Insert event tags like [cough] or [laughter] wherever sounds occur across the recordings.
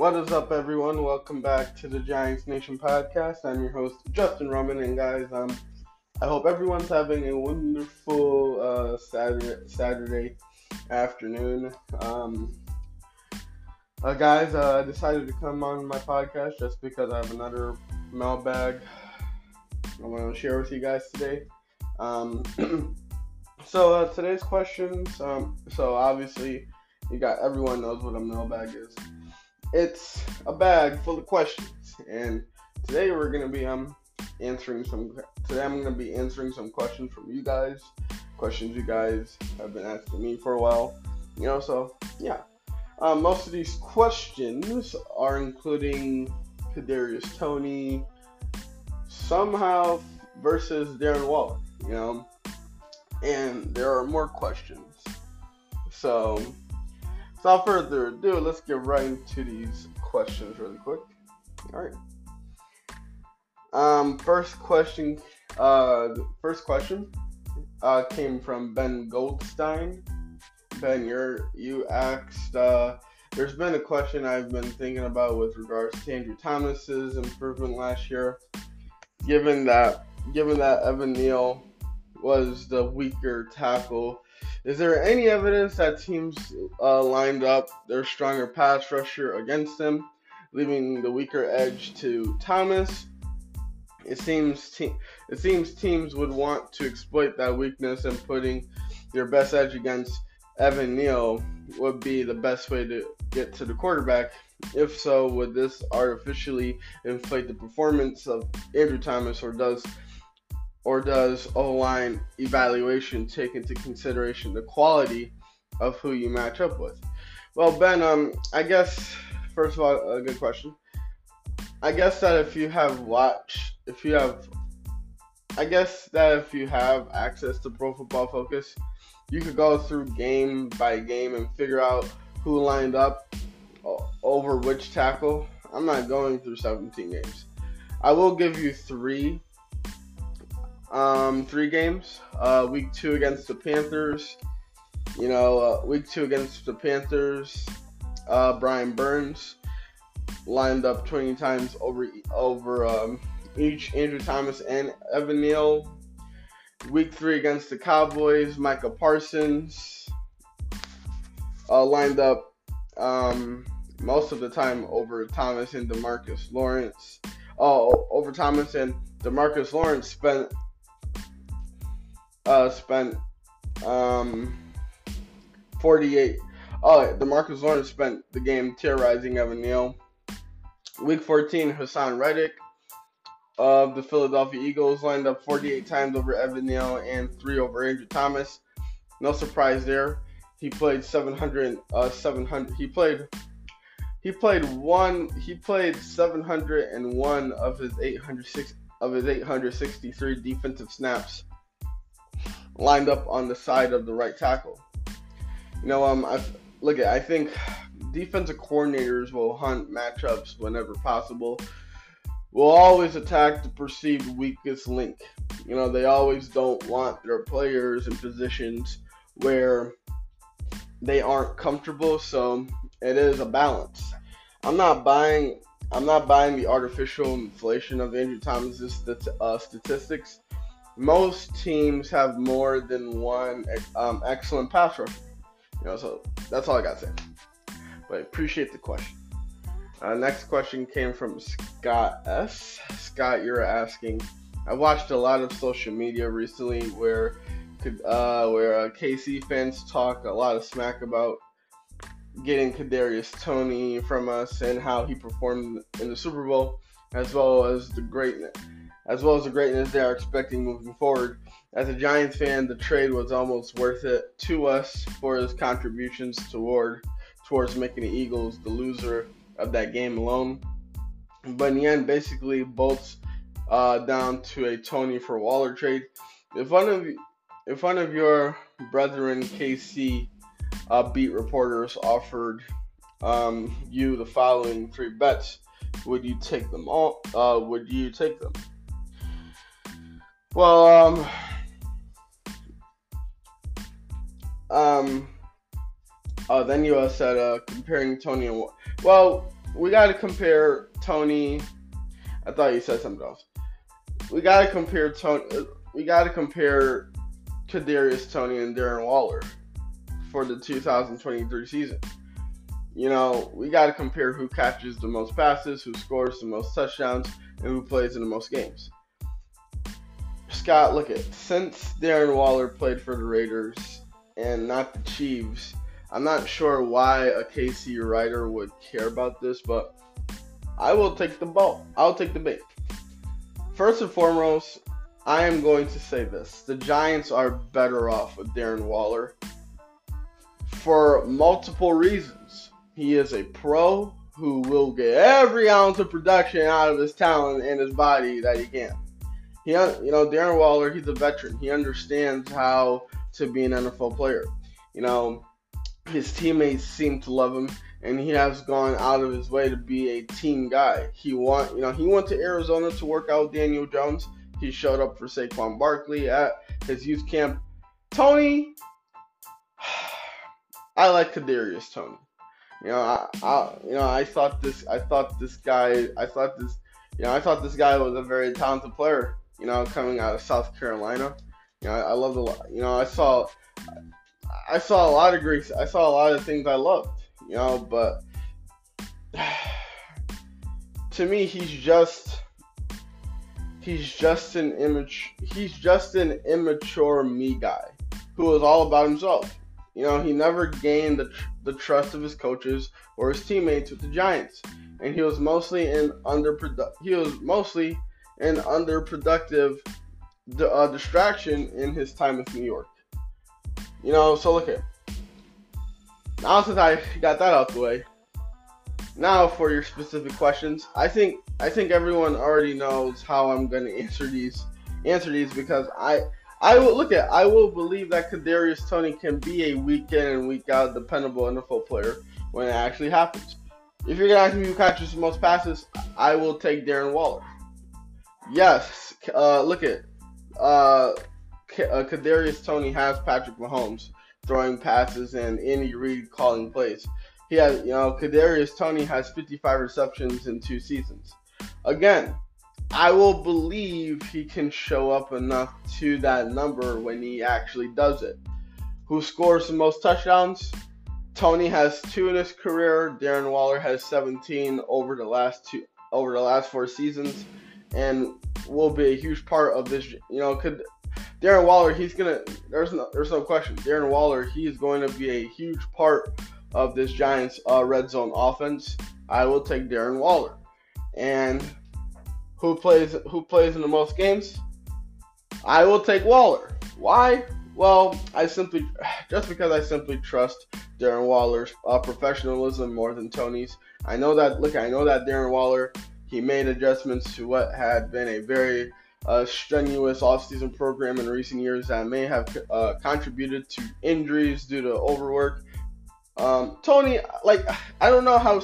What is up, everyone? Welcome back to the Giants Nation podcast. I'm your host, Justin Roman, and guys, um, I hope everyone's having a wonderful uh, Saturday Saturday afternoon. Um, uh, guys, uh, I decided to come on my podcast just because I have another mailbag I want to share with you guys today. Um, [clears throat] so uh, today's questions. Um, so obviously, you got everyone knows what a mailbag is. It's a bag full of questions, and today we're gonna be um answering some. Today I'm gonna be answering some questions from you guys. Questions you guys have been asking me for a while. You know, so yeah. Um, most of these questions are including Kadarius Toney somehow versus Darren Waller. You know, and there are more questions. So, without further ado, let's get right into these questions really quick. All right. Um, first question. Uh, first question uh, came from Ben Goldstein. Ben, you're you asked. Uh, there's been a question I've been thinking about with regards to Andrew Thomas's improvement last year. Given that, given that Evan Neal was the weaker tackle. Is there any evidence that teams uh, lined up their stronger pass rusher against him, leaving the weaker edge to Thomas? It seems te- it seems teams would want to exploit that weakness and putting your best edge against Evan Neal would be the best way to get to the quarterback. If so, would this artificially inflate the performance of Andrew Thomas, or does or does O line evaluation take into consideration the quality of who you match up with? Well, Ben, um, I guess first of all, a good question. I guess that if you have watched, if you have, I guess that if you have access to Pro Football Focus, you could go through game by game and figure out who lined up over which tackle. I'm not going through 17 games. I will give you three um, three games. Uh, week two against the Panthers. You know, uh, week two against the Panthers. Uh, Brian Burns lined up 20 times over over um, each Andrew Thomas and Evan Neal. Week three against the Cowboys, Micah Parsons uh, lined up um, most of the time over Thomas and DeMarcus Lawrence. Oh, over Thomas and DeMarcus Lawrence spent uh, spent um, 48. Oh, DeMarcus Lawrence spent the game terrorizing Evan Neal. Week 14, Haason Reddick of the Philadelphia Eagles lined up 48 times over Evan Neal and three over Andrew Thomas. No surprise there. He played 700. Uh, 700. He played. He played one. He played 701 of his 806 of his 863 defensive snaps lined up on the side of the right tackle. You know, um, I look at. I think defensive coordinators will hunt matchups whenever possible. Will always attack the perceived weakest link. You know, they always don't want their players in positions where they aren't comfortable. So it is a balance. I'm not buying. I'm not buying the artificial inflation of Andrew Thomas's uh, statistics most teams have more than one um, excellent pass rusher. You know, so that's all I got to say. But appreciate the question. Uh, next question came from Scott S. Scott, you're asking. I watched a lot of social media recently where uh, where uh, KC fans talk a lot of smack about getting Kadarius Toney from us and how he performed in the Super Bowl, as well as the greatness as well as the greatness they are expecting moving forward. As a Giants fan, the trade was almost worth it to us for his contributions toward towards making the Eagles the loser of that game alone. But in the end, basically bolts uh, down to a Toney for Waller trade. If one of if one of your brethren KC uh, beat reporters offered um, you the following three bets, would you take them all? Uh, would you take them? Well, um, um, uh, then you uh, said uh, comparing Toney and well, we got to compare Toney. I thought you said something else. We got to compare Toney. We got to compare Kadarius Toney and Darren Waller for the 2023 season. You know, we got to compare who catches the most passes, who scores the most touchdowns, and who plays in the most games. Look at since Darren Waller played for the Raiders and not the Chiefs, I'm not sure why a KC writer would care about this, but I will take the ball. I'll take the bait. First and foremost, I am going to say this. The Giants are better off with Darren Waller for multiple reasons. He is a pro who will get every ounce of production out of his talent and his body that he can. He, you know, Darren Waller, he's a veteran. He understands how to be an NFL player. You know, his teammates seem to love him, and he has gone out of his way to be a team guy. He want, you know, he went to Arizona to work out with Daniel Jones. He showed up for Saquon Barkley at his youth camp. Toney, [sighs] I like Kadarius Toney. You know, I, I, you know, I thought this, I thought this guy, I thought this, you know, I thought this guy was a very talented player. You know, coming out of South Carolina. You know, I, I loved a lot. You know, I saw I saw a lot of Greeks. I saw a lot of things I loved, you know, but [sighs] to me, he's just he's just an image. He's just an immature me guy who is all about himself. You know, he never gained the, tr- the trust of his coaches or his teammates with the Giants, and he was mostly in underproduct. He was mostly an underproductive uh, distraction in his time with New York. You know, so look at now since I got that out the way. Now for your specific questions, I think I think everyone already knows how I'm going [laughs] to answer these answer these because I I will look at I will believe that Kadarius Toney can be a week in and week out dependable NFL player when it actually happens. If you're gonna ask me who catches the most passes, I will take Darren Waller. Yes, uh, look at uh, uh, Kadarius Toney has Patrick Mahomes throwing passes and Andy Reid calling plays. He has, you know, Kadarius Toney has 55 receptions in two seasons. Again, I will believe he can show up enough to that number when he actually does it. Who scores the most touchdowns? Toney has two in his career. Darren Waller has 17 over the last two over the last four seasons, and will be a huge part of this. You know, could Darren Waller, he's gonna. There's no, there's no question. Darren Waller, he's going to be a huge part of this Giants uh, red zone offense. I will take Darren Waller. And who plays who plays in the most games? I will take Waller. Why? Well, I simply [sighs] just because I simply trust Darren Waller's uh, professionalism more than Toney's. I know that. Look, I know that Darren Waller he made adjustments to what had been a very uh, strenuous offseason program in recent years that may have uh, contributed to injuries due to overwork. Um, Toney, like, I don't know how,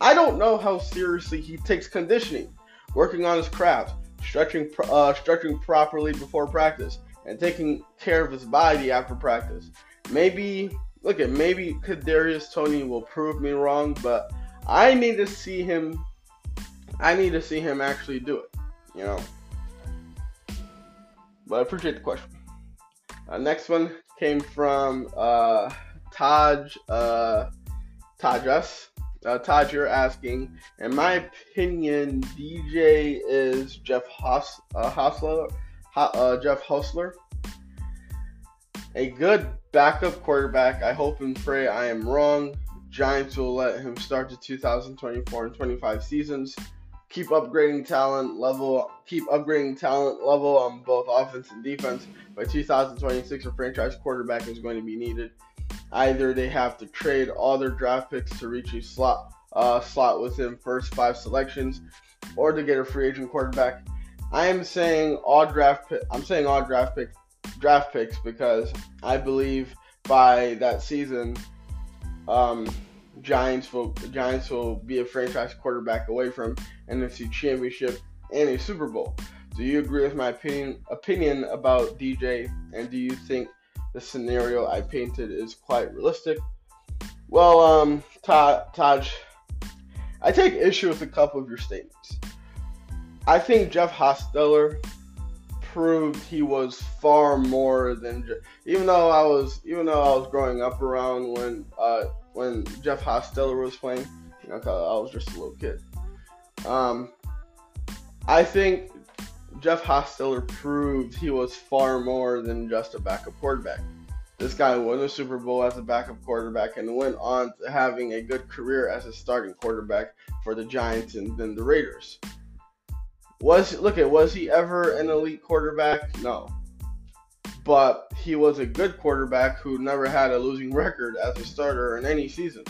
I don't know how seriously he takes conditioning, working on his craft, stretching, uh, stretching properly before practice, and taking care of his body after practice. Maybe, look at maybe Kadarius Toney will prove me wrong, but I need to see him. I need to see him actually do it. You know. But I appreciate the question. Uh, next one came from uh, Taj uh, Tajas. Uh, Taj, you're asking, in my opinion, DJ is Jeff uh, Hosler, uh, Jeff Hostetler. A good backup quarterback. I hope and pray I am wrong. Giants will let him start the 2024 and 25 seasons keep upgrading talent level, keep upgrading talent level on both offense and defense. By 2026, a franchise quarterback is going to be needed. Either they have to trade all their draft picks to reach a slot uh, slot within first five selections, or to get a free agent quarterback. I am saying all draft. I'm saying all draft pick draft picks because I believe by that season. Um, Giants will Giants will be a franchise quarterback away from NFC Championship and a Super Bowl. Do you agree with my opinion opinion about DJ and do you think the scenario I painted is quite realistic? Well, um, Taj, I take issue with a couple of your statements. I think Jeff Hostetler proved he was far more than even though I was even though I was growing up around when uh, when Jeff Hostetler was playing, you know, I was just a little kid. Um, I think Jeff Hostetler proved he was far more than just a backup quarterback. This guy won a Super Bowl as a backup quarterback and went on to having a good career as a starting quarterback for the Giants and then the Raiders. Was look at was he ever an elite quarterback? No. But he was a good quarterback who never had a losing record as a starter in any season.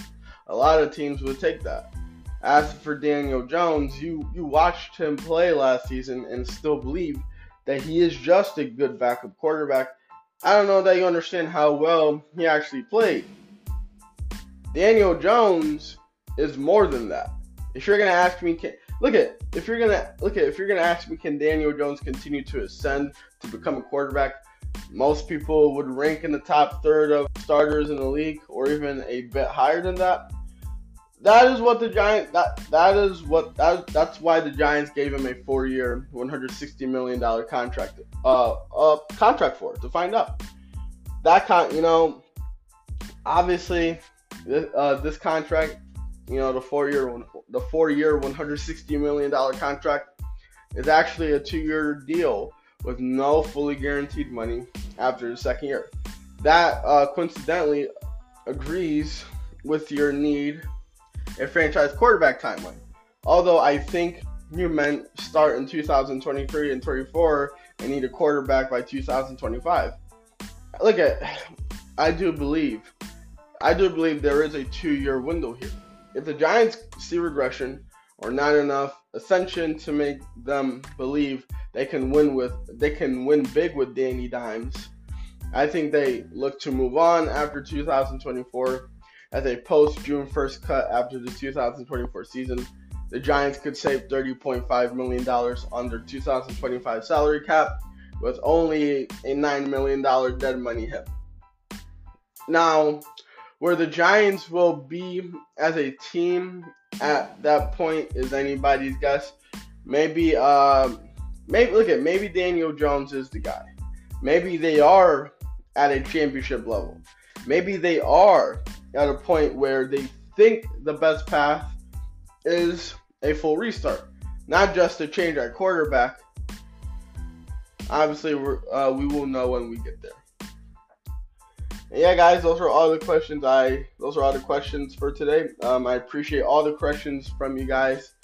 A lot of teams would take that. As for Daniel Jones, you you watched him play last season and still believe that he is just a good backup quarterback I don't know that you understand how well he actually played. Daniel Jones is more than that. If you're gonna ask me, can, look at if you're gonna look at if you're gonna ask me, can Daniel Jones continue to ascend to become a quarterback? Most people would rank in the top third of starters in the league, or even a bit higher than that. That is what the Giants that that is what that that's why the Giants gave him a four-year, 160 million dollar contract uh uh contract for to find out. That con you know obviously this, uh, this contract you know the four-year one, the four-year 160 million dollar contract is actually a two-year deal with no fully guaranteed money after the second year. That uh, coincidentally agrees with your need a franchise quarterback timeline. Although I think you meant start in 2023 and 24 and need a quarterback by 2025. Look at, I do believe, I do believe there is a two-year window here. If the Giants see regression or not enough ascension to make them believe they can win with, they can win big with Danny Dimes, I think they look to move on after 2024 as a post June 1st cut after the 2024 season. The Giants could save $30.5 million on their 2025 salary cap with only a $9 million dead money hit. Now, where the Giants will be as a team at that point is anybody's guess. Maybe, uh, maybe look at maybe Daniel Jones is the guy. Maybe they are at a championship level. Maybe they are at a point where they think the best path is a full restart, not just to change our quarterback. Obviously, uh, we will know when we get there. And yeah, guys, those are all the questions I. Those are all the questions for today. Um, I appreciate all the questions from you guys.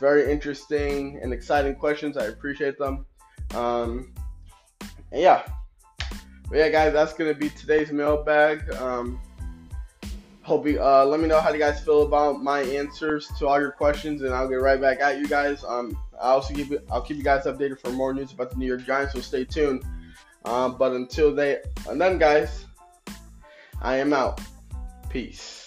Very interesting and exciting questions. I appreciate them. Um, yeah, but yeah, guys, that's gonna be today's mailbag. Um, Hope you uh, let me know how you guys feel about my answers to all your questions, and I'll get right back at you guys. Um, I also keep I'll keep you guys updated for more news about the New York Giants, so stay tuned. Um, but until they and then, guys, I am out. Peace.